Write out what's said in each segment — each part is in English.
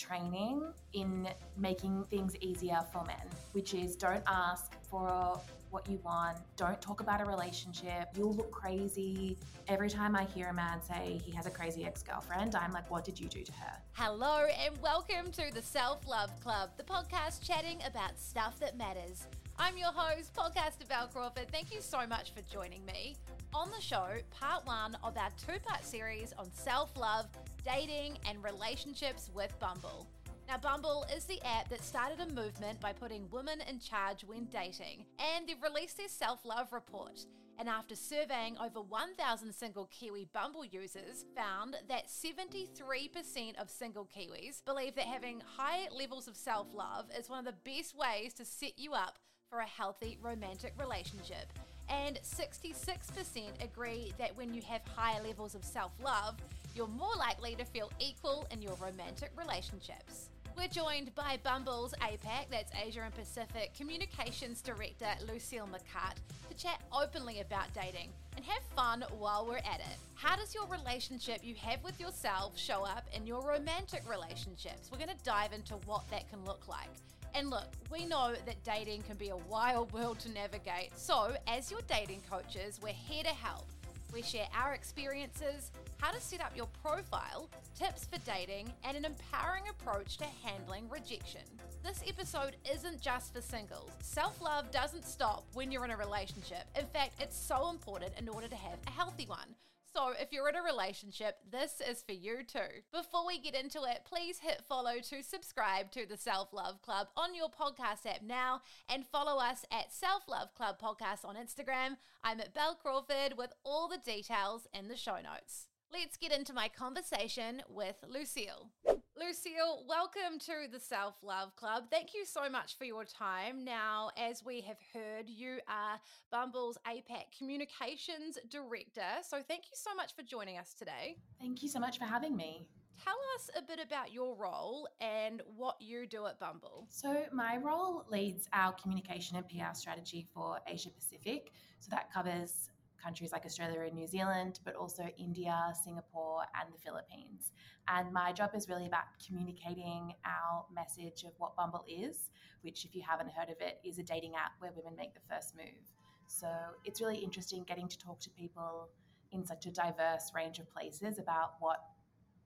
training in making things easier for men, which is don't ask for what you want, don't talk about a relationship, you'll look crazy. Every time I hear a man say he has a crazy ex girlfriend, I'm like, what did you do to her? Hello, and welcome to the Self Love Club, the podcast chatting about stuff that matters. I'm your host, podcaster Bel Crawford. Thank you so much for joining me. On the show, part one of our two part series on self love, dating, and relationships with Bumble. Now, Bumble is the app that started a movement by putting women in charge when dating, and they've released their self love report. And after surveying over 1,000 single Kiwi Bumble users, found that 73% of single Kiwis believe that having high levels of self love is one of the best ways to set you up for a healthy romantic relationship. And 66% agree that when you have higher levels of self love, you're more likely to feel equal in your romantic relationships. We're joined by Bumble's APAC, that's Asia and Pacific, Communications Director Lucille McCart, to chat openly about dating and have fun while we're at it. How does your relationship you have with yourself show up in your romantic relationships? We're going to dive into what that can look like. And look, we know that dating can be a wild world to navigate. So, as your dating coaches, we're here to help. We share our experiences, how to set up your profile, tips for dating, and an empowering approach to handling rejection. This episode isn't just for singles. Self love doesn't stop when you're in a relationship. In fact, it's so important in order to have a healthy one. So, if you're in a relationship, this is for you too. Before we get into it, please hit follow to subscribe to the Self Love Club on your podcast app now and follow us at Self Love Club Podcast on Instagram. I'm at Bel Crawford with all the details in the show notes. Let's get into my conversation with Lucille. Lucille, welcome to the Self Love Club. Thank you so much for your time. Now, as we have heard, you are Bumble's APAC Communications Director. So, thank you so much for joining us today. Thank you so much for having me. Tell us a bit about your role and what you do at Bumble. So, my role leads our communication and PR strategy for Asia Pacific. So, that covers countries like Australia and New Zealand, but also India, Singapore, and the Philippines. And my job is really about communicating our message of what Bumble is, which, if you haven't heard of it, is a dating app where women make the first move. So it's really interesting getting to talk to people in such a diverse range of places about what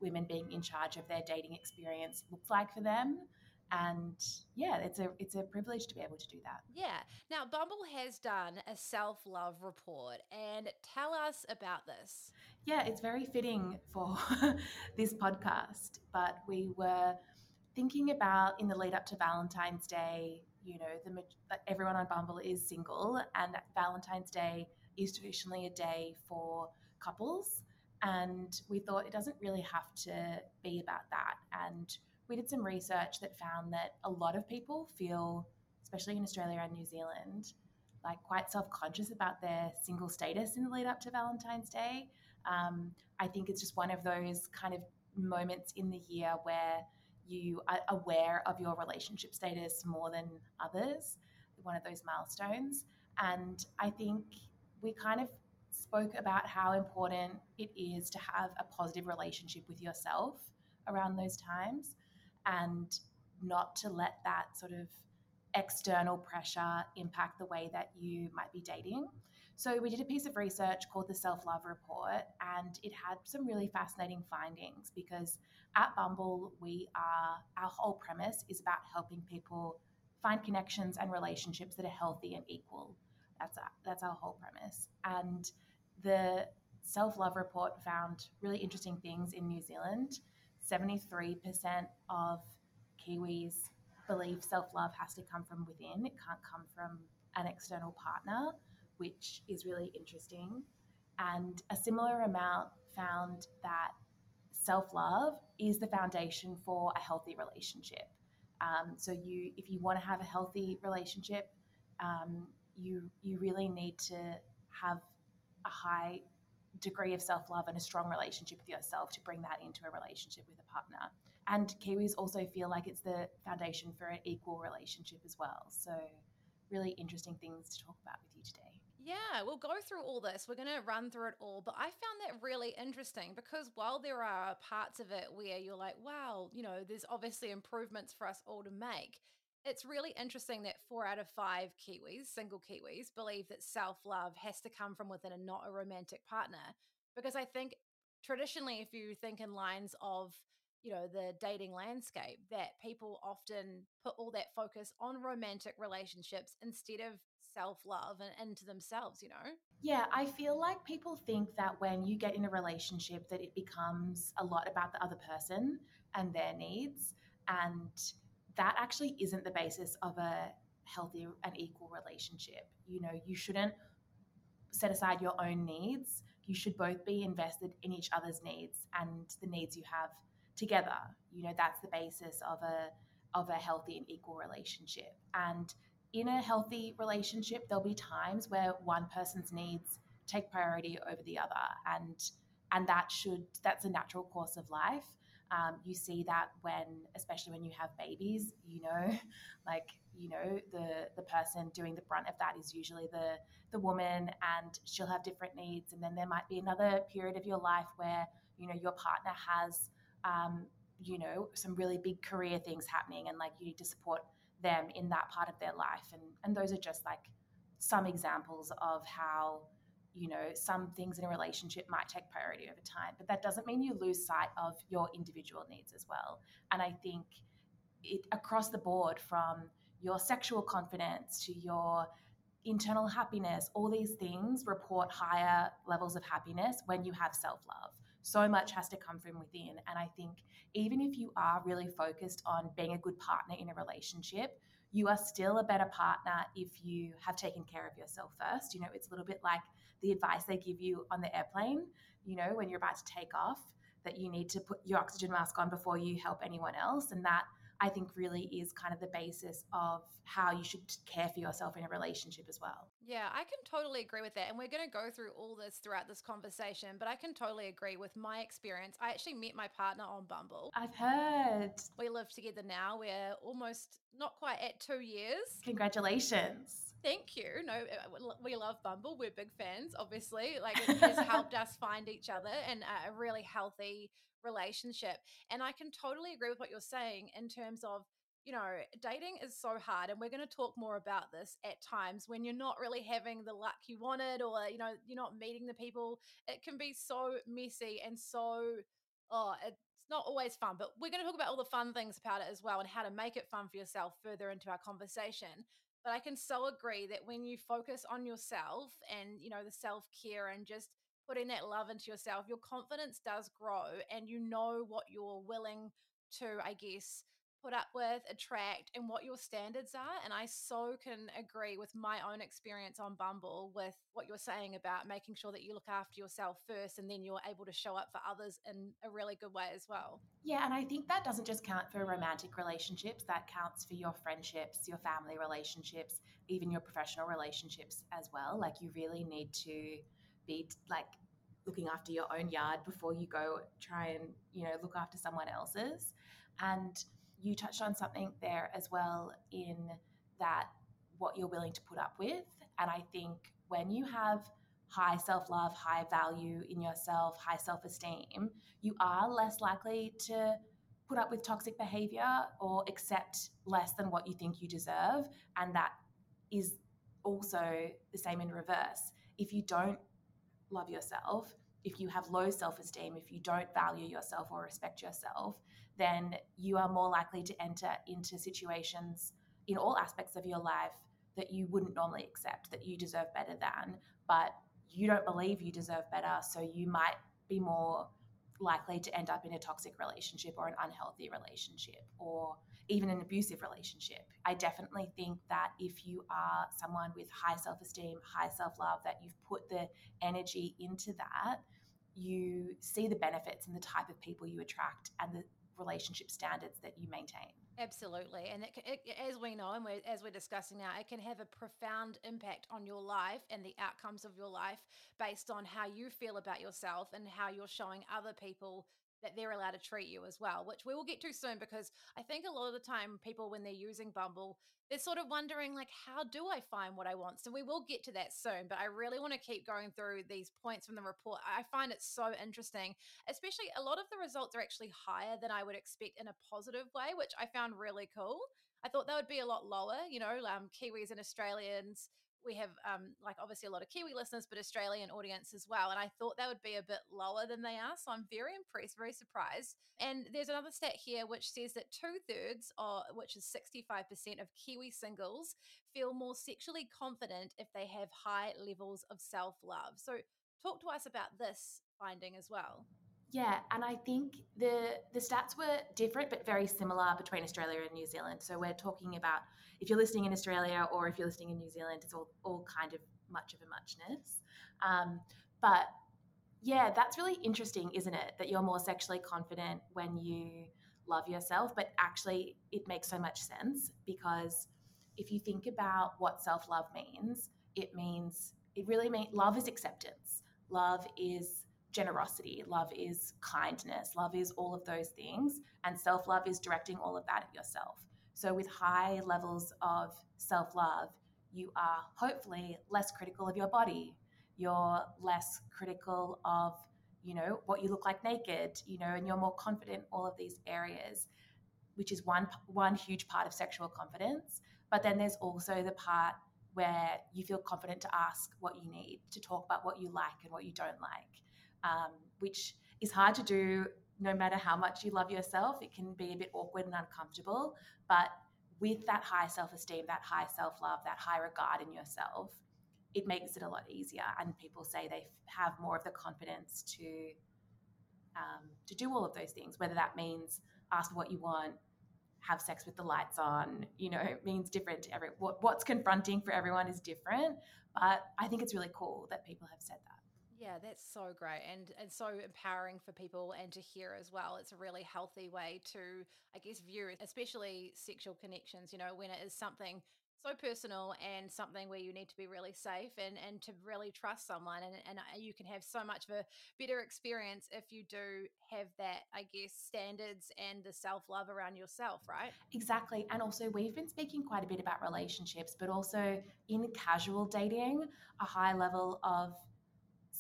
women being in charge of their dating experience looks like for them and yeah it's a it's a privilege to be able to do that. Yeah. Now bumble has done a self-love report and tell us about this. Yeah it's very fitting for this podcast but we were thinking about in the lead up to valentine's day you know the everyone on bumble is single and valentine's day is traditionally a day for couples and we thought it doesn't really have to be about that. And we did some research that found that a lot of people feel, especially in Australia and New Zealand, like quite self conscious about their single status in the lead up to Valentine's Day. Um, I think it's just one of those kind of moments in the year where you are aware of your relationship status more than others, one of those milestones. And I think we kind of spoke about how important it is to have a positive relationship with yourself around those times and not to let that sort of external pressure impact the way that you might be dating. So, we did a piece of research called the Self Love Report, and it had some really fascinating findings because at Bumble, we are, our whole premise is about helping people find connections and relationships that are healthy and equal. That's our, that's our whole premise. And the Self Love Report found really interesting things in New Zealand 73% of Kiwis believe self love has to come from within, it can't come from an external partner, which is really interesting. And a similar amount found that self love is the foundation for a healthy relationship. Um, so you, if you want to have a healthy relationship, um, you you really need to have a high degree of self love and a strong relationship with yourself to bring that into a relationship with a partner. And Kiwis also feel like it's the foundation for an equal relationship as well. So, really interesting things to talk about with you today. Yeah, we'll go through all this. We're going to run through it all. But I found that really interesting because while there are parts of it where you're like, wow, you know, there's obviously improvements for us all to make, it's really interesting that four out of five Kiwis, single Kiwis, believe that self love has to come from within and not a romantic partner. Because I think traditionally, if you think in lines of, you know the dating landscape that people often put all that focus on romantic relationships instead of self-love and into themselves you know yeah i feel like people think that when you get in a relationship that it becomes a lot about the other person and their needs and that actually isn't the basis of a healthy and equal relationship. You know you shouldn't set aside your own needs. You should both be invested in each other's needs and the needs you have together. You know that's the basis of a of a healthy and equal relationship. And in a healthy relationship there'll be times where one person's needs take priority over the other. And and that should that's a natural course of life um, you see that when especially when you have babies you know like you know the the person doing the brunt of that is usually the the woman and she'll have different needs and then there might be another period of your life where you know your partner has um, you know, some really big career things happening and like you need to support them in that part of their life. And, and those are just like some examples of how, you know, some things in a relationship might take priority over time, but that doesn't mean you lose sight of your individual needs as well. And I think it across the board from your sexual confidence to your internal happiness, all these things report higher levels of happiness when you have self love so much has to come from within. And I think even if you are really focused on being a good partner in a relationship, you are still a better partner if you have taken care of yourself first. You know, it's a little bit like the advice they give you on the airplane, you know, when you're about to take off, that you need to put your oxygen mask on before you help anyone else. And that I think really is kind of the basis of how you should care for yourself in a relationship as well. Yeah, I can totally agree with that. And we're going to go through all this throughout this conversation, but I can totally agree with my experience. I actually met my partner on Bumble. I've heard. We live together now. We're almost not quite at two years. Congratulations. Thank you. No, uh, we love Bumble. We're big fans, obviously. Like it has helped us find each other and a really healthy relationship. And I can totally agree with what you're saying in terms of, you know, dating is so hard. And we're going to talk more about this at times when you're not really having the luck you wanted or, you know, you're not meeting the people. It can be so messy and so, oh, it's not always fun. But we're going to talk about all the fun things about it as well and how to make it fun for yourself further into our conversation. But I can so agree that when you focus on yourself and, you know, the self care and just putting that love into yourself, your confidence does grow and you know what you're willing to, I guess, put up with, attract, and what your standards are. And I so can agree with my own experience on Bumble with what you're saying about making sure that you look after yourself first and then you're able to show up for others in a really good way as well. Yeah, and I think that doesn't just count for romantic relationships, that counts for your friendships, your family relationships, even your professional relationships as well. Like you really need to be like looking after your own yard before you go try and you know look after someone else's and you touched on something there as well in that what you're willing to put up with. And i think when you have high self-love high value in yourself high self-esteem you are less likely to put up with toxic behavior or accept less than what you think you deserve. And that is also the same in reverse. If you don't love yourself, if you have low self esteem, if you don't value yourself or respect yourself, then you are more likely to enter into situations in all aspects of your life that you wouldn't normally accept, that you deserve better than, but you don't believe you deserve better. So you might be more likely to end up in a toxic relationship or an unhealthy relationship or even an abusive relationship. I definitely think that if you are someone with high self esteem, high self love, that you've put the energy into that, you see the benefits and the type of people you attract and the relationship standards that you maintain. Absolutely. And it, it, as we know, and we're, as we're discussing now, it can have a profound impact on your life and the outcomes of your life based on how you feel about yourself and how you're showing other people that they're allowed to treat you as well, which we will get to soon because I think a lot of the time people when they're using Bumble, they're sort of wondering like how do I find what I want? So we will get to that soon, but I really want to keep going through these points from the report. I find it so interesting, especially a lot of the results are actually higher than I would expect in a positive way, which I found really cool. I thought that would be a lot lower, you know, um, Kiwis and Australians we have um, like obviously a lot of Kiwi listeners, but Australian audience as well. And I thought that would be a bit lower than they are. So I'm very impressed, very surprised. And there's another stat here which says that two thirds, which is 65% of Kiwi singles, feel more sexually confident if they have high levels of self love. So talk to us about this finding as well. Yeah, and I think the the stats were different but very similar between Australia and New Zealand. So we're talking about if you're listening in Australia or if you're listening in New Zealand, it's all all kind of much of a muchness. Um, but yeah, that's really interesting, isn't it? That you're more sexually confident when you love yourself, but actually it makes so much sense because if you think about what self love means, it means it really means love is acceptance. Love is generosity, love is kindness, love is all of those things, and self love is directing all of that at yourself. So, with high levels of self love, you are hopefully less critical of your body. You're less critical of, you know, what you look like naked, you know, and you're more confident in all of these areas, which is one one huge part of sexual confidence. But then there's also the part where you feel confident to ask what you need, to talk about what you like and what you don't like um, which is hard to do no matter how much you love yourself. It can be a bit awkward and uncomfortable. But with that high self esteem, that high self love, that high regard in yourself, it makes it a lot easier. And people say they have more of the confidence to um, to do all of those things, whether that means ask what you want, have sex with the lights on. You know, it means different to every. What, what's confronting for everyone is different. But I think it's really cool that people have said that. Yeah, that's so great and and so empowering for people and to hear as well. It's a really healthy way to, I guess, view especially sexual connections. You know, when it is something so personal and something where you need to be really safe and and to really trust someone and and uh, you can have so much of a better experience if you do have that i guess standards and the self-love around yourself right exactly and also we've been speaking quite a bit about relationships but also in casual dating a high level of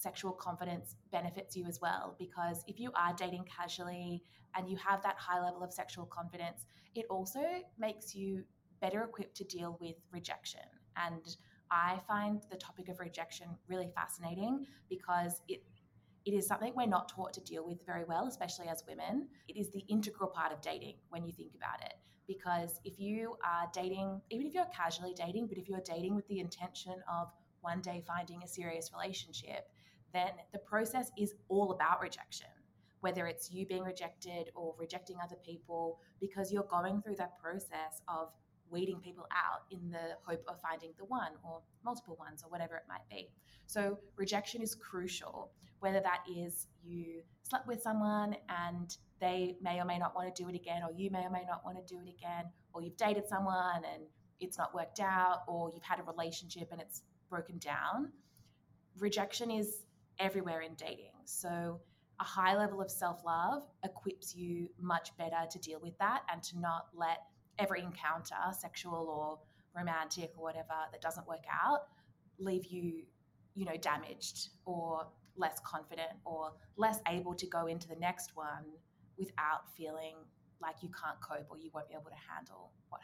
sexual confidence benefits you as well because if you are dating casually and you have that high level of sexual confidence, it also makes you better equipped to deal with rejection. And I find the topic of rejection really fascinating because it it is something we're not taught to deal with very well, especially as women. It is the integral part of dating when you think about it. Because if you are dating, even if you're casually dating, but if you're dating with the intention of one day finding a serious relationship, then the process is all about rejection, whether it's you being rejected or rejecting other people, because you're going through that process of weeding people out in the hope of finding the one or multiple ones or whatever it might be. So, rejection is crucial, whether that is you slept with someone and they may or may not want to do it again, or you may or may not want to do it again, or you've dated someone and it's not worked out, or you've had a relationship and it's broken down. Rejection is everywhere in dating. So, a high level of self love equips you much better to deal with that and to not let every encounter, sexual or romantic or whatever, that doesn't work out, leave you, you know, damaged or less confident or less able to go into the next one without feeling like you can't cope or you won't be able to handle what.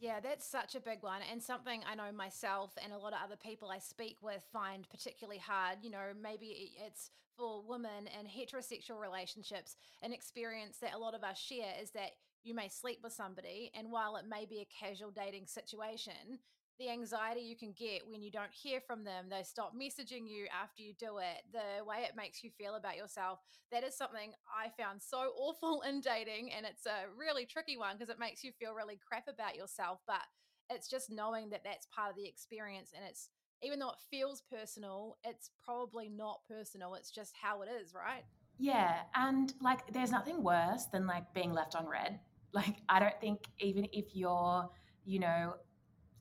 Yeah, that's such a big one, and something I know myself and a lot of other people I speak with find particularly hard. You know, maybe it's for women in heterosexual relationships, an experience that a lot of us share is that you may sleep with somebody, and while it may be a casual dating situation, the anxiety you can get when you don't hear from them, they stop messaging you after you do it, the way it makes you feel about yourself. That is something I found so awful in dating. And it's a really tricky one because it makes you feel really crap about yourself. But it's just knowing that that's part of the experience. And it's, even though it feels personal, it's probably not personal. It's just how it is, right? Yeah. And like, there's nothing worse than like being left on read. Like, I don't think even if you're, you know,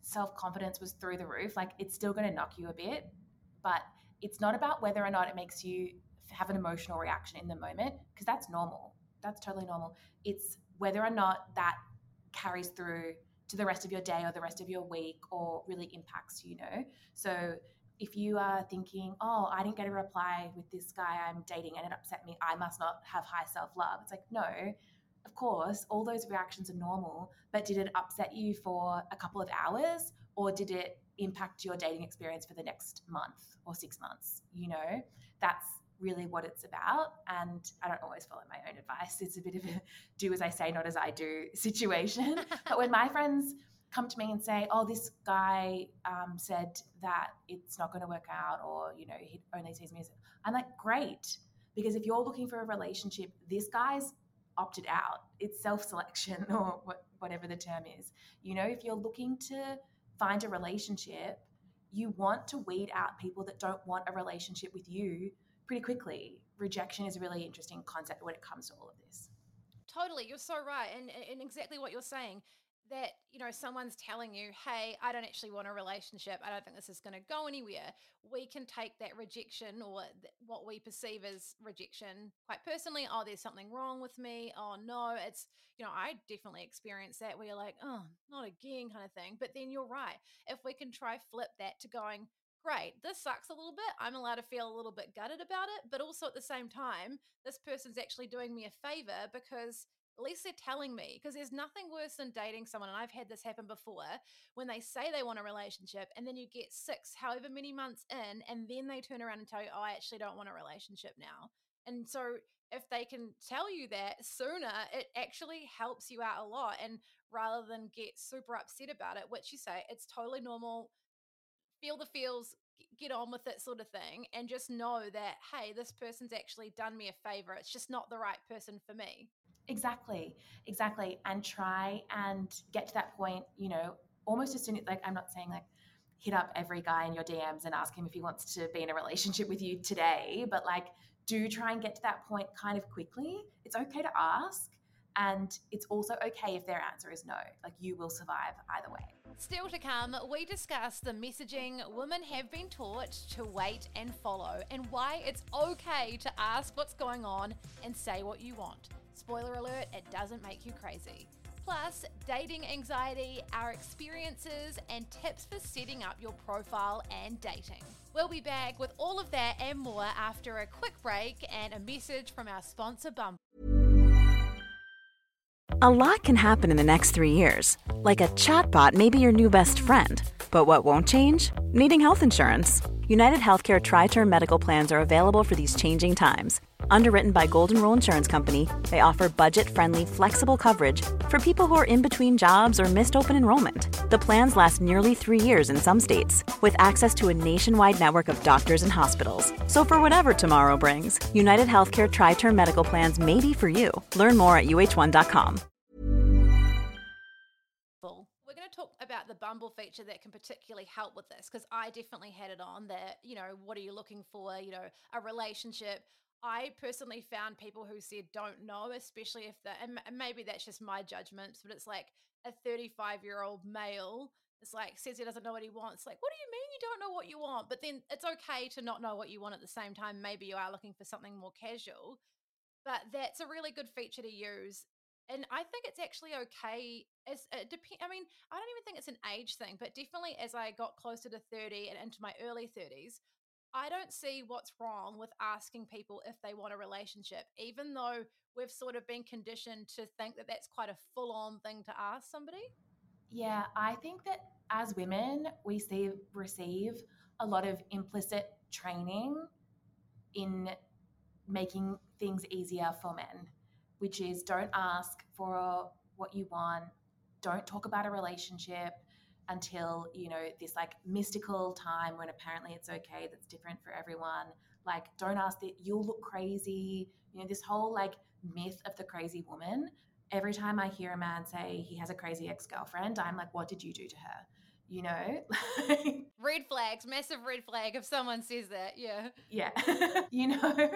self confidence was through the roof, like it's still going to knock you a bit. But it's not about whether or not it makes you have an emotional reaction in the moment, because that's normal. That's totally normal. It's whether or not that carries through to the rest of your day or the rest of your week or really impacts you, know? So if you are thinking, oh, I didn't get a reply with this guy I'm dating and it upset me, I must not have high self love. It's like, no, of course, all those reactions are normal, but did it upset you for a couple of hours or did it impact your dating experience for the next month or six months? You know, that's really what it's about. And I don't always follow my own advice. It's a bit of a do as I say, not as I do situation. but when my friends come to me and say, oh, this guy um, said that it's not going to work out or, you know, he only sees me as, I'm like, great. Because if you're looking for a relationship, this guy's opted out. It's self selection or what, whatever the term is. You know, if you're looking to find a relationship, you want to weed out people that don't want a relationship with you pretty quickly. Rejection is a really interesting concept when it comes to all of this. Totally, you're so right, and and exactly what you're saying that you know someone's telling you hey i don't actually want a relationship. I don't think this is going to go anywhere. We can take that rejection or th- what we perceive as rejection quite personally. Oh there's something wrong with me. Oh no. It's you know i definitely experience that where you're like oh not again kind of thing. But then you're right. If we can try flip that to going great this sucks a little bit. I'm allowed to feel a little bit gutted about it but also at the same time this person's actually doing me a favor because at least they're telling me because there's nothing worse than dating someone. And I've had this happen before when they say they want a relationship and then you get six, however many months in, and then they turn around and tell you, oh, I actually don't want a relationship now. And so if they can tell you that sooner, it actually helps you out a lot. And rather than get super upset about it, which you say, it's totally normal. Feel the feels, get on with it, sort of thing. And just know that, hey, this person's actually done me a favor. It's just not the right person for me. Exactly, exactly. And try and get to that point, you know, almost as soon as, like, I'm not saying like hit up every guy in your DMs and ask him if he wants to be in a relationship with you today, but like, do try and get to that point kind of quickly. It's okay to ask. And it's also okay if their answer is no. Like, you will survive either way. Still to come, we discuss the messaging women have been taught to wait and follow, and why it's okay to ask what's going on and say what you want. Spoiler alert, it doesn't make you crazy. Plus, dating anxiety, our experiences, and tips for setting up your profile and dating. We'll be back with all of that and more after a quick break and a message from our sponsor, Bumble. A lot can happen in the next three years. Like a chatbot may be your new best friend. But what won't change? Needing health insurance. United Healthcare Tri Term Medical Plans are available for these changing times Underwritten by Golden Rule Insurance Company, they offer budget-friendly, flexible coverage for people who are in between jobs or missed open enrollment. The plans last nearly three years in some states, with access to a nationwide network of doctors and hospitals. So for whatever tomorrow brings, United Healthcare Tri-Term Medical Plans may be for you. Learn more at uh1.com. We're going to talk about the Bumble feature that can particularly help with this because I definitely had it on that, you know, what are you looking for? You know, a relationship I personally found people who said don't know, especially if the and maybe that's just my judgments, but it's like a 35 year old male. It's like says he doesn't know what he wants. Like, what do you mean you don't know what you want? But then it's okay to not know what you want at the same time. Maybe you are looking for something more casual, but that's a really good feature to use. And I think it's actually okay. As uh, it depend, I mean, I don't even think it's an age thing, but definitely as I got closer to 30 and into my early 30s, I don't see what's wrong with asking people if they want a relationship, even though we've sort of been conditioned to think that that's quite a full on thing to ask somebody. Yeah, I think that as women, we see, receive a lot of implicit training in making things easier for men, which is don't ask for what you want, don't talk about a relationship, until, you know, this like mystical time when apparently it's okay, that's different for everyone. Like, don't ask that you'll look crazy. You know, this whole like myth of the crazy woman. Every time I hear a man say he has a crazy ex girlfriend, I'm like, what did you do to her? You know? red flags, massive red flag if someone says that. Yeah. Yeah. you know,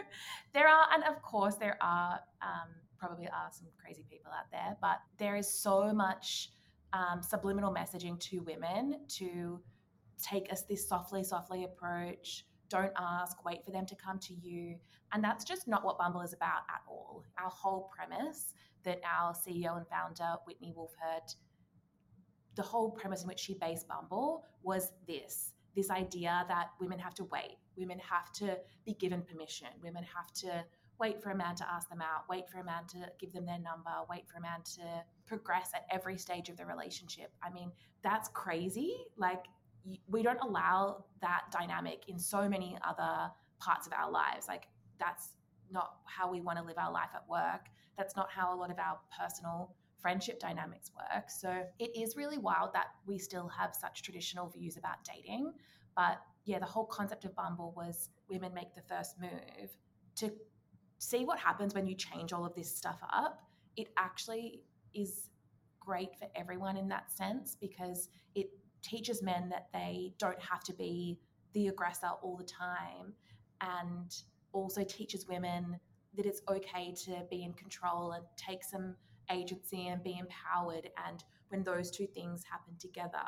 there are, and of course, there are um, probably are some crazy people out there, but there is so much um, subliminal messaging to women to take us this softly, softly approach. Don't ask, wait for them to come to you. And that's just not what Bumble is about at all. Our whole premise that our CEO and founder, Whitney Wolfe the whole premise in which she based Bumble was this this idea that women have to wait, women have to be given permission, women have to wait for a man to ask them out, wait for a man to give them their number, wait for a man to progress at every stage of the relationship. I mean, that's crazy. Like, we don't allow that dynamic in so many other parts of our lives. Like, that's not how we want to live our life at work. That's not how a lot of our personal friendship dynamics work. So it is really wild that we still have such traditional views about dating. But yeah, the whole concept of Bumble was women make the first move to see what happens when you change all of this stuff up. It actually is great for everyone in that sense because it teaches men that they don't have to be the aggressor all the time and also teaches women that it's okay to be in control and take some agency and be empowered. And when those two things happen together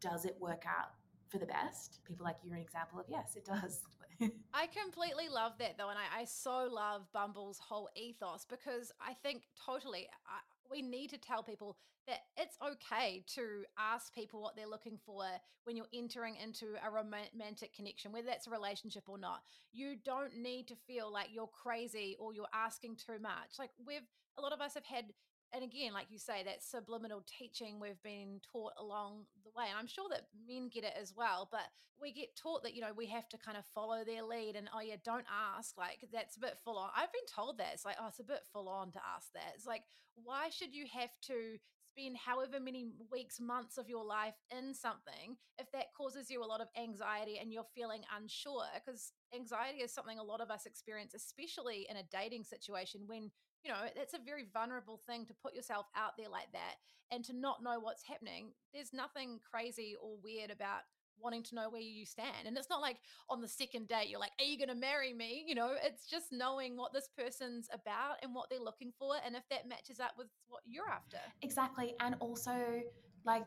does it work out for the best? People like you are an example of yes it does I completely love that though. And I, I, so love Bumble's whole ethos because I think totally I, we need to tell people that it's okay to ask people what they're looking for when you're entering into a romantic connection, whether that's a relationship or not. You don't need to feel like you're crazy or you're asking too much. Like we've, a lot of us have had and again, like you say, that subliminal teaching we've been taught along the way. And I'm sure that men get it as well, but we get taught that, you know, we have to kind of follow their lead and, oh, yeah, don't ask. Like, that's a bit full on. I've been told that. It's like, oh, it's a bit full on to ask that. It's like, why should you have to spend however many weeks, months of your life in something if that causes you a lot of anxiety and you're feeling unsure? Because anxiety is something a lot of us experience, especially in a dating situation when you know, it's a very vulnerable thing to put yourself out there like that and to not know what's happening. There's nothing crazy or weird about wanting to know where you stand. And it's not like on the second date, you're like, Are you going to marry me? You know, it's just knowing what this person's about and what they're looking for. And if that matches up with what you're after. Exactly. And also, like,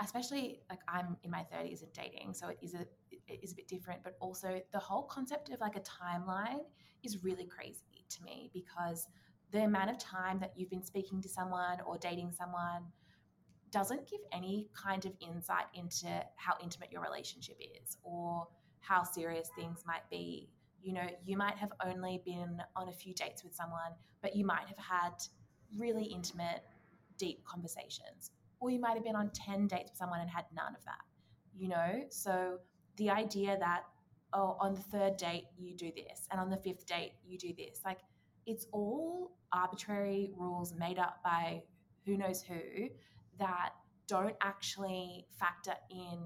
especially like I'm in my 30s and dating, so it is a it is a bit different, but also the whole concept of like a timeline is really crazy to me because the amount of time that you've been speaking to someone or dating someone doesn't give any kind of insight into how intimate your relationship is or how serious things might be. You know, you might have only been on a few dates with someone, but you might have had really intimate, deep conversations. Or you might have been on 10 dates with someone and had none of that, you know? So the idea that, oh, on the third date, you do this, and on the fifth date, you do this, like, it's all arbitrary rules made up by who knows who that don't actually factor in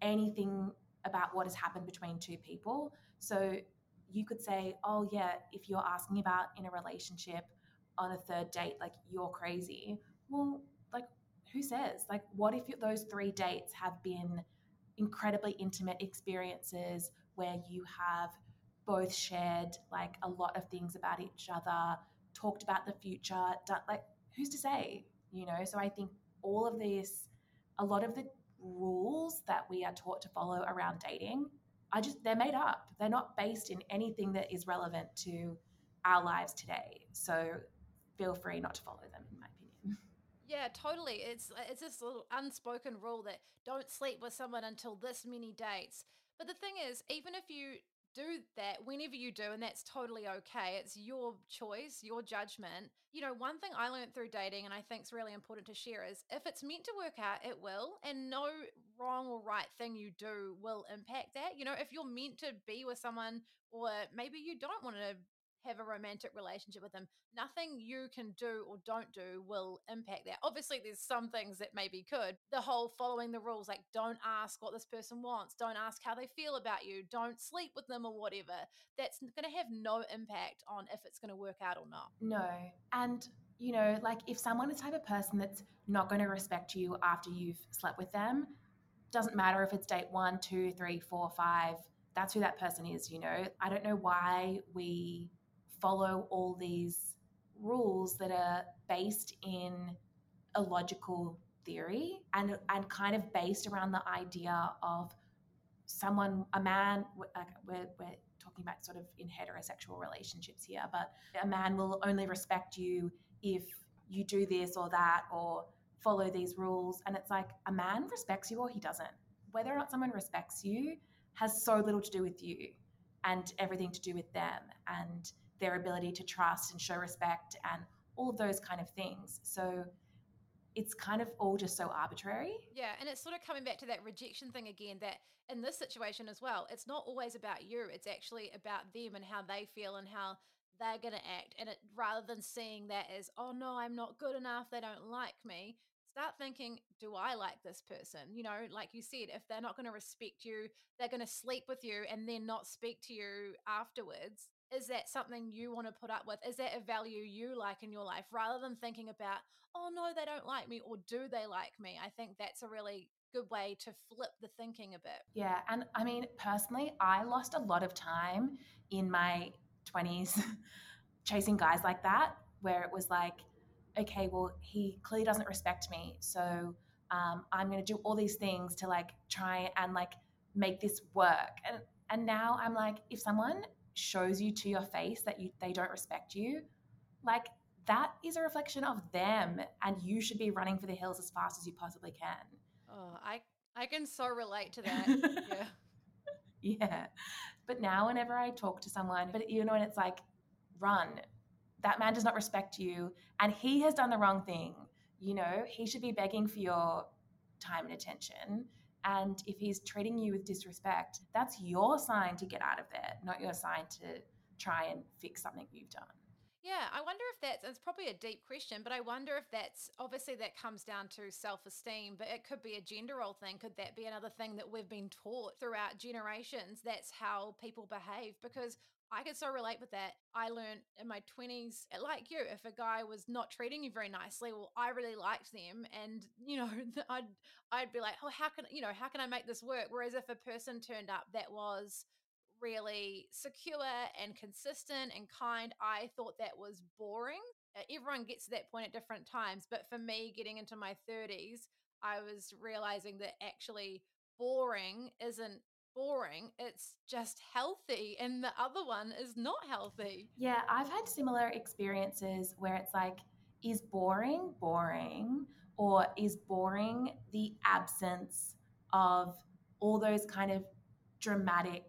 anything about what has happened between two people. So you could say, oh, yeah, if you're asking about in a relationship on a third date, like you're crazy. Well, like, who says? Like, what if those three dates have been incredibly intimate experiences where you have both shared like a lot of things about each other, talked about the future, done, like who's to say, you know? So I think all of this, a lot of the rules that we are taught to follow around dating are just they're made up. They're not based in anything that is relevant to our lives today. So feel free not to follow them in my opinion. Yeah, totally. It's it's this little unspoken rule that don't sleep with someone until this many dates. But the thing is, even if you do that whenever you do, and that's totally okay. It's your choice, your judgment. You know, one thing I learned through dating, and I think is really important to share, is if it's meant to work out, it will, and no wrong or right thing you do will impact that. You know, if you're meant to be with someone, or maybe you don't want to have a romantic relationship with them. Nothing you can do or don't do will impact that. Obviously, there's some things that maybe could. The whole following the rules, like don't ask what this person wants, don't ask how they feel about you, don't sleep with them or whatever. That's going to have no impact on if it's going to work out or not. No. And you know, like if someone is the type of person that's not going to respect you after you've slept with them, doesn't matter if it's date one, two, three, four, five, that's who that person is, you know. I don't know why we follow all these rules that are based in a logical theory and and kind of based around the idea of someone a man we're, we're talking about sort of in heterosexual relationships here but a man will only respect you if you do this or that or follow these rules. And it's like a man respects you or he doesn't. Whether or not someone respects you has so little to do with you and everything to do with them. And their ability to trust and show respect and all of those kind of things. So it's kind of all just so arbitrary. Yeah, and it's sort of coming back to that rejection thing again that in this situation as well, it's not always about you, it's actually about them and how they feel and how they're going to act and it rather than seeing that as oh no, I'm not good enough, they don't like me, start thinking, do I like this person? You know, like you said, if they're not going to respect you, they're going to sleep with you and then not speak to you afterwards. Is that something you want to put up with? Is that a value you like in your life rather than thinking about, oh no, they don't like me or do they like me? I think that's a really good way to flip the thinking a bit. Yeah. And I mean, personally, I lost a lot of time in my 20s chasing guys like that, where it was like, okay, well, he clearly doesn't respect me. So um, I'm going to do all these things to like try and like make this work. And, and now I'm like, if someone shows you to your face that you, they don't respect you, like that is a reflection of them. And you should be running for the hills as fast as you possibly can. Oh, I, I can so relate to that. yeah. Yeah. But now whenever I talk to someone, but you know, and it's like, run, that man does not respect you and he has done the wrong thing. You know, he should be begging for your time and attention. And if he's treating you with disrespect, that's your sign to get out of there, not your sign to try and fix something you've done. Yeah, I wonder if that's it's probably a deep question, but I wonder if that's obviously that comes down to self-esteem, but it could be a gender role thing. Could that be another thing that we've been taught throughout generations? That's how people behave because I could so relate with that. I learned in my 20s, eh, like you, if a guy was not treating you very nicely, well, I really liked them. And, you know, I'd, I'd be like, oh, how can, you know, how can I make this work? Whereas if a person turned up that was really secure and consistent and kind, I thought that was boring. Uh, everyone gets to that point at different times. But for me, getting into my 30s, I was realizing that actually boring isn't boring, it's just healthy. And the other one is not healthy. Yeah, I've had similar experiences where it's like, is boring boring? Or is boring the absence of all those kind of dramatic,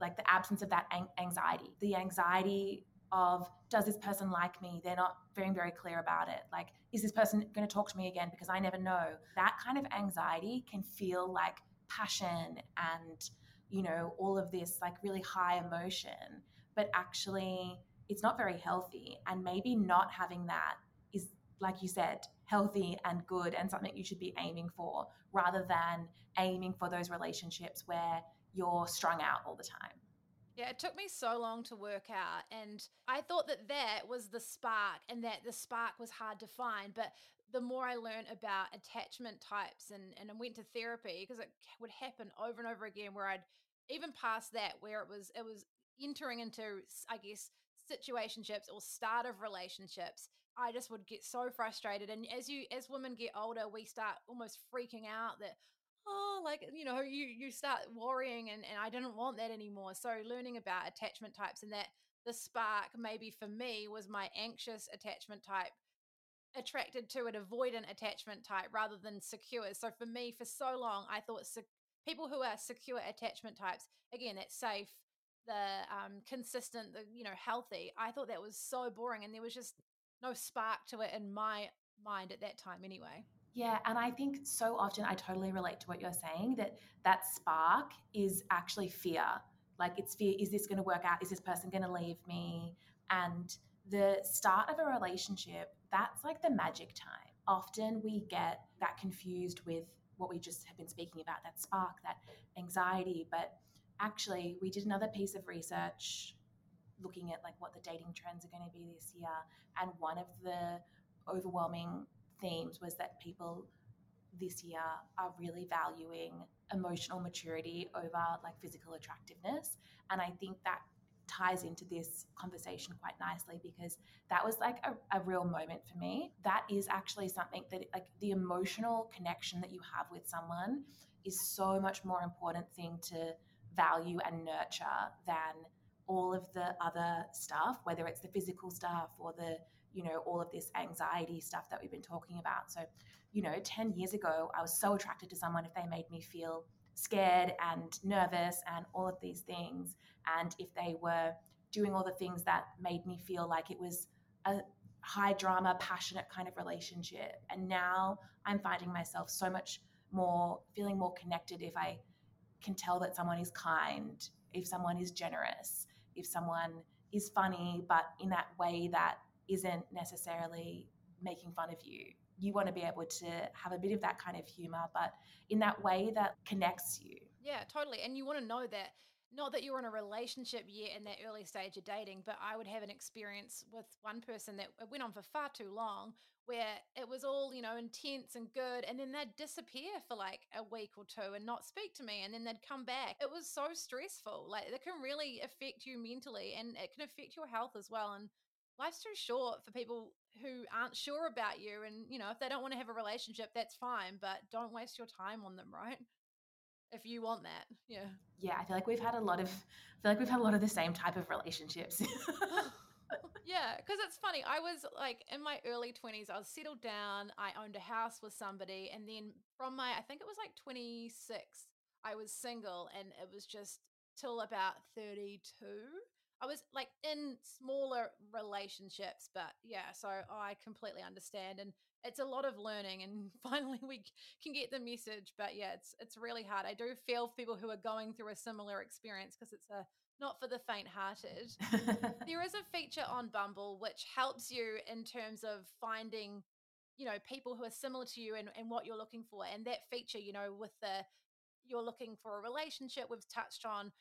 like the absence of that anxiety, the anxiety of does this person like me they're not very very clear about it like is this person going to talk to me again because i never know that kind of anxiety can feel like passion and you know all of this like really high emotion but actually it's not very healthy and maybe not having that is like you said healthy and good and something you should be aiming for rather than aiming for those relationships where you're strung out all the time yeah, it took me so long to work out. And I thought that that was the spark and that the spark was hard to find. But the more I learned about attachment types and, and I went to therapy because it would happen over and over again where I'd even past that where it was it was entering into I guess situationships or start of relationships i just would get so frustrated. And as you as women get older we start almost freaking out that oh like you know you you start worrying and, and i didn't want that anymore. So learning about attachment types and that the spark maybe for me was my anxious attachment type attracted to an avoidant attachment type rather than secure. So for me, for so long, I thought sec- people who are secure attachment types, again, that's safe, the um, consistent, the you know healthy. I thought that was so boring, and there was just no spark to it in my mind at that time, anyway. Yeah, and I think so often I totally relate to what you're saying that that spark is actually fear like it's fear is this going to work out is this person going to leave me and the start of a relationship that's like the magic time. Often we get that confused with what we just have been speaking about that spark that anxiety but actually we did another piece of research looking at like what the dating trends are going to be this year and one of the overwhelming themes was that people this year are really valuing emotional maturity over like physical attractiveness and i think that ties into this conversation quite nicely because that was like a, a, real moment for me. That is actually something that like the emotional connection that you have with someone is so much more important thing to value and nurture than all of the other stuff whether it's the physical stuff or the you know all of this anxiety stuff that we've been talking about. So you know 10 years ago i was so attracted to someone if they made me feel scared and nervous and all of these things and if they were doing all the things that made me feel like it was a high drama passionate kind of relationship and now i'm finding myself so much more feeling more connected if i can tell that someone is kind if someone is generous if someone is funny but in that way that isn't necessarily making fun of you. You want to be able to have a bit of that kind of humor, but in that way that connects you. Yeah, totally. And you want to know that not that you're in a relationship yet in that early stage of dating, but I would have an experience with one person that went on for far too long where it was all, you know, intense and good. And then they'd disappear for like a week or two and not speak to me. And then they'd come back. It was so stressful. Like it can really affect you mentally and it can affect your health as well. And life's too short for people who aren't sure about you and you know if they don't want to have a relationship that's fine but don't waste your time on them right? If you want that yeah. Yeah i feel like we've had a lot of i feel like we've had a lot of the same type of relationships. Yeah because it's funny i was like in my early 20s i was settled down i owned a house with somebody and then from my i think it was like 26 i was single and it was just till about 32 I was like in smaller relationships, but yeah, so I completely understand, and it's a lot of learning. And finally, we can get the message. But yeah, it's it's really hard. I do feel for people who are going through a similar experience because it's a not for the faint-hearted. there is a feature on Bumble which helps you in terms of finding, you know, people who are similar to you and, and what you're looking for. And that feature, you know, with the you're looking for a relationship, we've touched on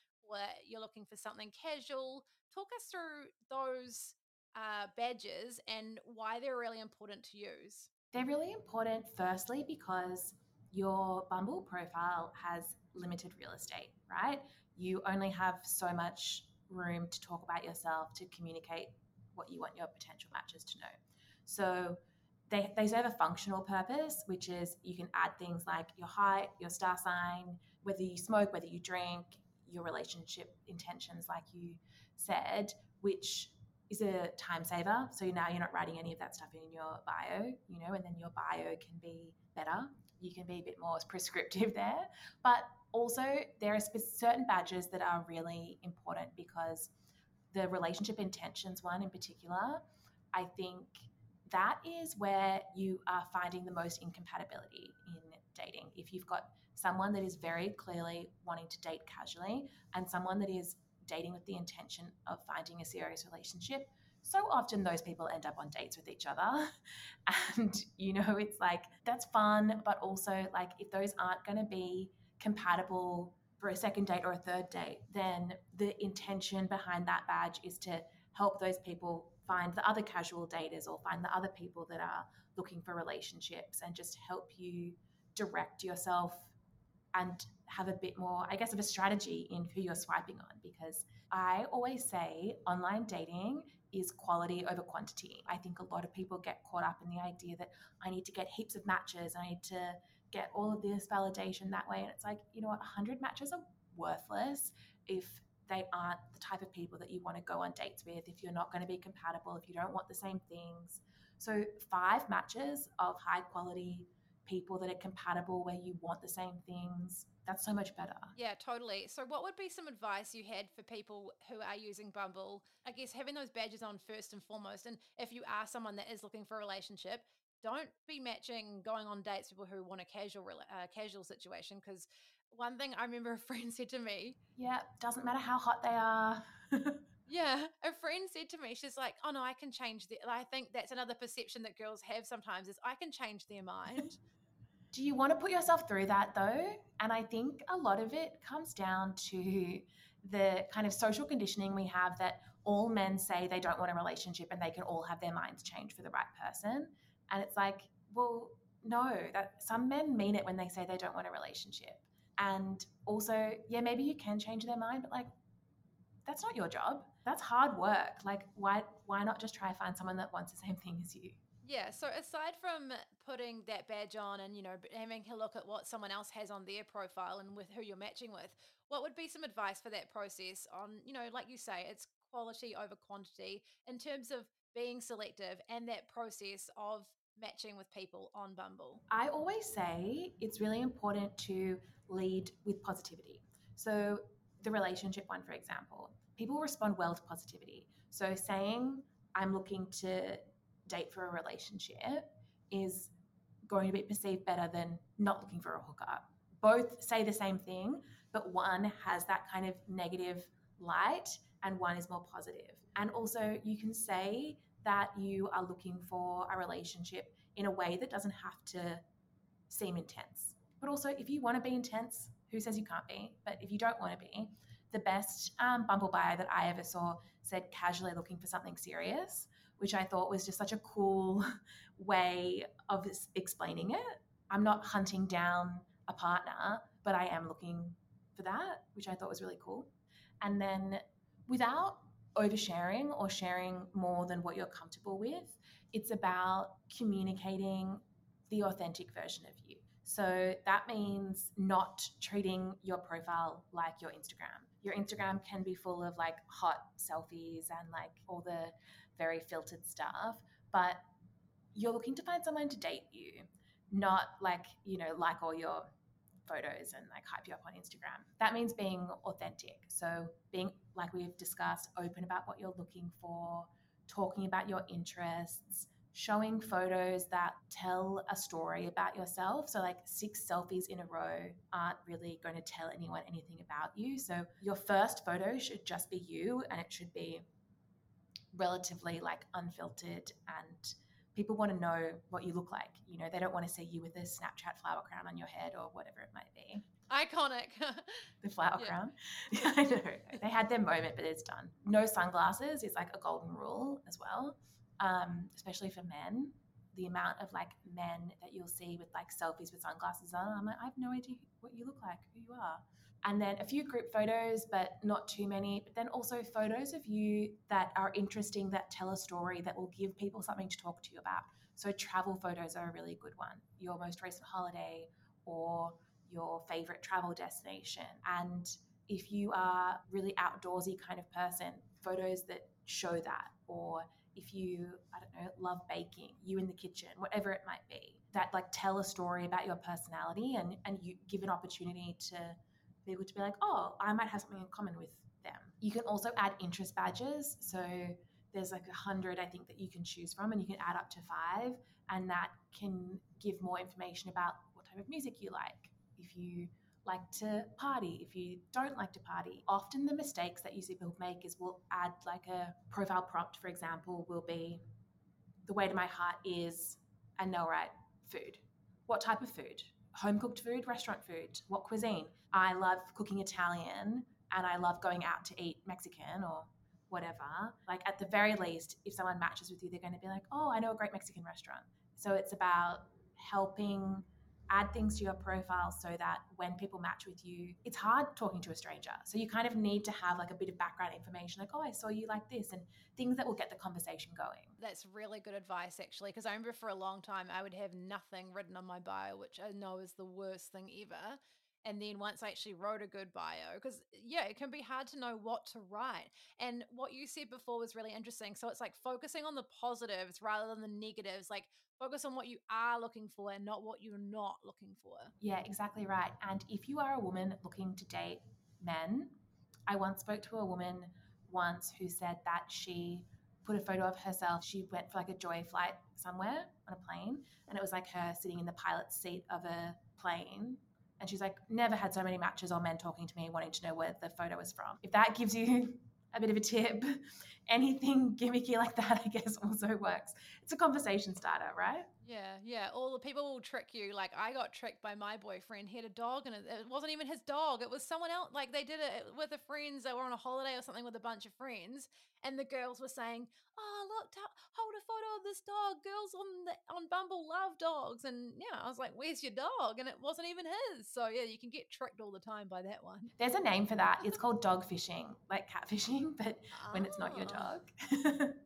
you're looking for something casual. Talk us through those uh, badges and why they're really important to use. They're really important, firstly, because your Bumble profile has limited real estate, right? You only have so much room to talk about yourself, to communicate what you want your potential matches to know. So they, they serve a functional purpose, which is you can add things like your height, your star sign, whether you smoke, whether you drink, your relationship intentions, like you said, which is a time saver. So now you're not writing any of that stuff in your bio, you know, and then your bio can be better. You can be a bit more prescriptive there. But also, there are certain badges that are really important because the relationship intentions one in particular, I think that is where you are finding the most incompatibility in dating. If you've got someone that is very clearly wanting to date casually and someone that is dating with the intention of finding a serious relationship, so often those people end up on dates with each other. And, you know, it's like that's fun, but also like if those aren't going to be compatible for a second date or a third date, then the intention behind that badge is to help those people find the other casual daters or find the other people that are looking for relationships and just help you direct yourself and have a bit more, I guess, of a strategy in who you're swiping on. Because I always say online dating is quality over quantity. I think a lot of people get caught up in the idea that I need to get heaps of matches, I need to get all of this validation that way. And it's like, you know what, 100 matches are worthless if they aren't the type of people that you want to go on dates with, if you're not going to be compatible, if you don't want the same things. So, five matches of high quality people that are compatible where you want the same things that's so much better yeah totally so what would be some advice you had for people who are using bumble i guess having those badges on first and foremost and if you are someone that is looking for a relationship don't be matching going on dates people who want a casual uh, casual situation because one thing I remember a friend said to me. Yeah, doesn't matter how hot they are. yeah, a friend said to me, she's like, "Oh no, I can change the." I think that's another perception that girls have sometimes is I can change their mind. Do you want to put yourself through that though? And I think a lot of it comes down to the kind of social conditioning we have that all men say they don't want a relationship and they can all have their minds changed for the right person. And it's like, well, no, that some men mean it when they say they don't want a relationship. And also, yeah, maybe you can change their mind, but like that's not your job. That's hard work. Like why why not just try to find someone that wants the same thing as you? Yeah. So aside from putting that badge on and you know having a look at what someone else has on their profile and with who you're matching with, what would be some advice for that process on you know like you say it's quality over quantity in terms of being selective and that process of matching with people on Bumble? I always say it's really important to lead with positivity. So, the relationship one, for example, people respond well to positivity. So, saying, I'm looking to date for a relationship is going to be perceived better than not looking for a hookup. Both say the same thing, but one has that kind of negative light and one is more positive. And also, you can say that you are looking for a relationship in a way that doesn't have to seem intense. But also, if you want to be intense, who says you can't be? But if you don't want to be, the best um, Bumble bio that I ever saw said casually looking for something serious, which I thought was just such a cool way of explaining it. I'm not hunting down a partner, but I am looking for that, which I thought was really cool. And then without oversharing or sharing more than what you're comfortable with. It's about communicating the authentic version of you. So that means not treating your profile like your Instagram. Your Instagram can be full of like hot selfies and like all the very filtered stuff, but you're looking to find someone to date you, not like, you know, like all your photos and like hype you up on Instagram. That means being authentic. So being like we've discussed, open about what you're looking for, talking about your interests, showing photos that tell a story about yourself. So, like six selfies in a row aren't really going to tell anyone anything about you. So, your first photo should just be you and it should be relatively like unfiltered and people want to know what you look like. You know, they don't want to see you with a Snapchat flower crown on your head or whatever it might be. Iconic. the flower yeah. crown. Yeah, I know. They had their moment, but it's done. No sunglasses is like a golden rule as well, um, especially for men. The amount of like men that you'll see with like selfies with sunglasses on, I'm like, I have no idea what you look like, who you are and then a few group photos, but not too many. But then also photos of you that are interesting, that tell a story, that will give people something to talk to you about. So, travel photos are a really good one. Your most recent holiday or your favorite travel destination. And if you are really outdoorsy kind of person, photos that show that, or if you, I don't know, love baking, you in the kitchen, whatever it might be, that like tell a story about your personality and, and you give an opportunity to be able to be like, oh, I might have something in common with them. You can also add interest badges. So there's like a hundred, I think, that you can choose from, and you can add up to five, and that can give more information about what type of music you like. If you like to party, if you don't like to party, often the mistakes that you see people make is we'll add like a profile prompt, for example, will be the way to my heart is, a no right food. What type of food? home cooked food, restaurant food, what cuisine. I love cooking Italian and I love going out to eat Mexican or whatever. Like at the very least, if someone matches with you, they're going to be like, "Oh, I know a great Mexican restaurant." So it's about helping add things to your profile so that when people match with you, it's hard talking to a stranger. So you kind of need to have like a bit of background information, like, oh, I saw you like this, and things that will get the conversation going. That's really good advice, actually, because I remember for a long time I would have nothing written on my bio, which I know is the worst thing ever and then once I actually wrote a good bio, because yeah, it can be hard to know what to write. And what you said before was really interesting. So it's like focusing on the positives rather than the negatives, like focus on what you are looking for and not what you're not looking for. Yeah, exactly right. And if you are a woman looking to date men, I once spoke to a woman once who said that she put a photo of herself. She went for like a joy flight somewhere on a plane, and it was like her sitting in the pilot's seat of a plane And she's like, never had so many matches or men talking to me wanting to know where the photo was from. If that gives you a bit of a tip, anything gimmicky like that, I guess, also works. It's a conversation starter, right? Yeah, yeah. All the people will trick you. Like I got tricked by my boyfriend. He had a dog, and it, wasn't even his dog. It was someone else. Like they did it with a friends. They were on a holiday or something with a bunch of friends, and the girls were saying, "Oh, look, t- hold a photo of this dog. Girls on the, on Bumble love dogs." And yeah, I was like, "Where's your dog?" And it wasn't even his. So yeah, you can get tricked all the time by that one. There's a name for that. It's called dog fishing, like catfishing, but when it's not your Ah.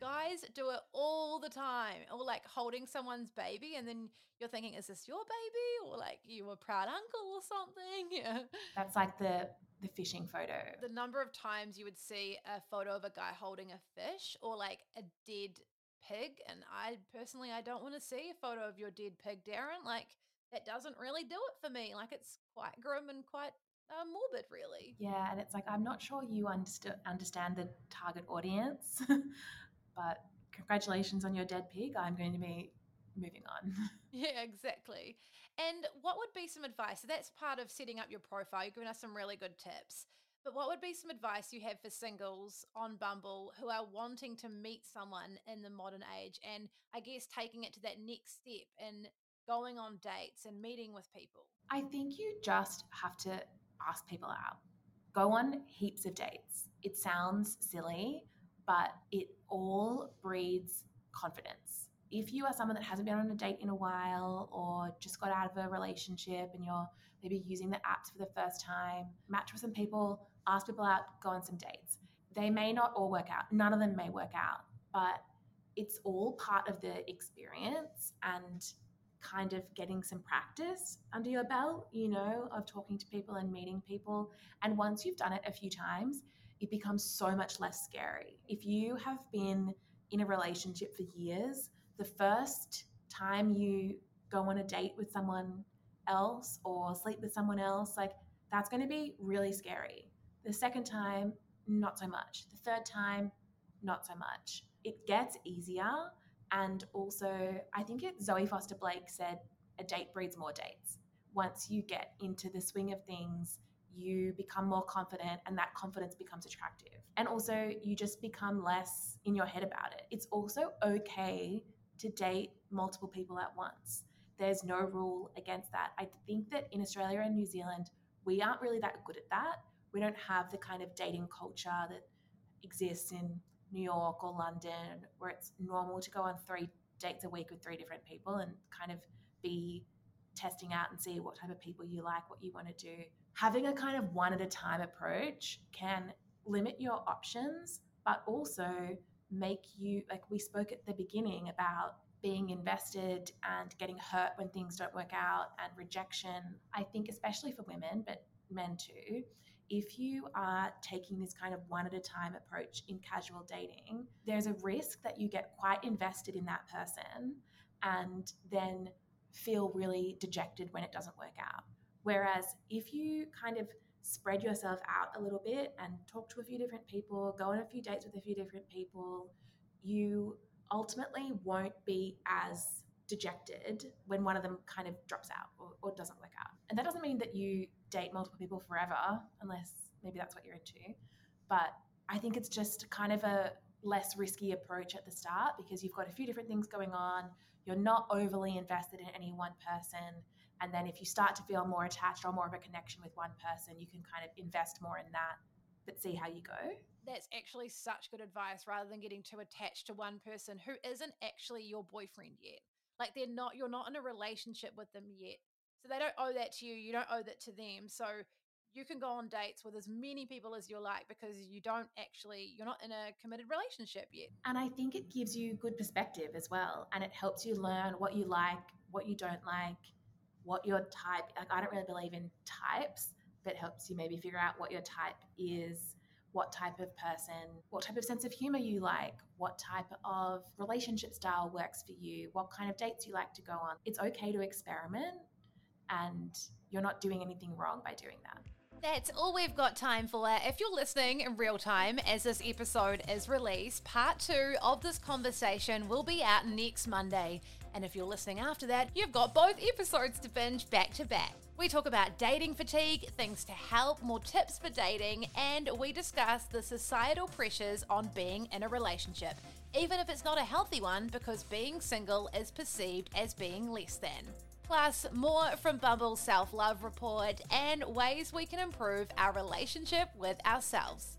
Guys do it all the time, or like holding someone's baby, and then you're thinking, "Is this your baby?" Or like you were proud uncle or something. Yeah. That's like the the fishing photo. the number of times you would see a photo of a guy holding a fish or like a dead pig and i personally i don't want to see a photo of your dead pig darren like that doesn't really do it for me like it's quite grim and quite uh, morbid really Yeah, and it's like I'm not sure you underst- understand the target audience, but congratulations on your dead pig. I'm going to be moving on. yeah exactly and what would be some advice so that's part of setting up your profile you've given us some really good tips but what would be some advice you have for singles on Bumble who are wanting to meet someone in the modern age and I guess taking it to that next step and going on dates and meeting with people? I think you just have to ask people out. Go on heaps of dates. It sounds silly, but it all breeds confidence. If you are someone that hasn't been on a date in a while or just got out of a relationship and you're maybe using the apps for the first time, match with some people, ask people out, go on some dates. They may not all work out, none of them may work out, but it's all part of the experience and kind of getting some practice under your belt, you know, of talking to people and meeting people. And once you've done it a few times, it becomes so much less scary. If you have been in a relationship for years, the first time you go on a date with someone else or sleep with someone else, like that's going to be really scary. The second time, not so much. The third time, not so much. It gets easier. And also, I think it Zoe Foster Blake said, a date breeds more dates. Once you get into the swing of things, you become more confident and that confidence becomes attractive. And also, you just become less in your head about it. It's also okay to date multiple people at once. There's no rule against that. I think that in Australia and New Zealand, we aren't really that good at that. We don't have the kind of dating culture that exists in New York or London, where it's normal to go on three dates a week with three different people and kind of be testing out and see what type of people you like, what you want to do. Having a kind of one at a time approach can limit your options, but also make you, like we spoke at the beginning about being invested and getting hurt when things don't work out and rejection. I think, especially for women, but men too, if you are taking this kind of one at a time approach in casual dating, there's a risk that you get quite invested in that person and then feel really dejected when it doesn't work out. Whereas if you kind of spread yourself out a little bit and talk to a few different people, go on a few dates with a few different people, you ultimately won't be as dejected when one of them kind of drops out or, or doesn't work out. And that doesn't mean that you date multiple people forever, unless maybe that's what you're into. But I think it's just kind of a less risky approach at the start because you've got a few different things going on. You're not overly invested in any one person. And then if you start to feel more attached or more of a connection with one person, you can kind of invest more in that, but see how you go. That's actually such good advice rather than getting too attached to one person who isn't actually your boyfriend yet. Like they're not, you're not in a relationship with them yet. So they don't owe that to you. You don't owe that to them. So you can go on dates with as many people as you like because you don't actually, you're not in a committed relationship yet. And I think it gives you good perspective as well. And it helps you learn what you like, what you don't like, what your type, like I don't really believe in types, but helps you maybe figure out what your type is, what type of person, what type of sense of humor you like, what type of relationship style works for you, what kind of dates you like to go on. It's okay to experiment and you're not doing anything wrong by doing that. That's all we've got time for. If you're listening in real time as this episode is released, part two of this conversation will be out next Monday. And if you're listening after that, you've got both episodes to binge back to back. We talk about dating fatigue, things to help, more tips for dating, and we discuss the societal pressures on being in a relationship, even if it's not a healthy one, because being single is perceived as being less than. Plus, more from Bumble's self love report and ways we can improve our relationship with ourselves.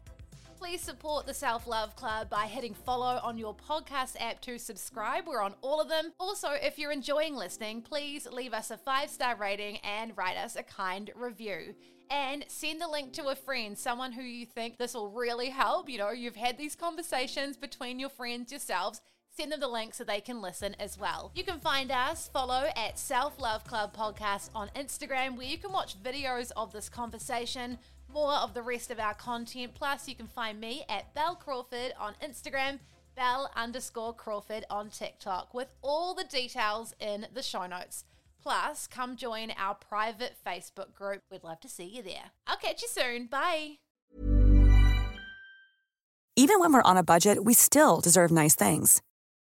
Please support the Self Love Club by hitting follow on your podcast app to subscribe. We're on all of them. Also, if you're enjoying listening, please leave us a five star rating and write us a kind review. And send the link to a friend, someone who you think this will really help. You know, you've had these conversations between your friends yourselves send them the link so they can listen as well. You can find us, follow at Self Love Club Podcast on Instagram, where you can watch videos of this conversation, more of the rest of our content. Plus, you can find me at Bel Crawford on Instagram, Bel underscore Crawford on TikTok, with all the details in the show notes. Plus, come join our private Facebook group. We'd love to see you there. I'll catch you soon. Bye. Even when we're on a budget, we still deserve nice things.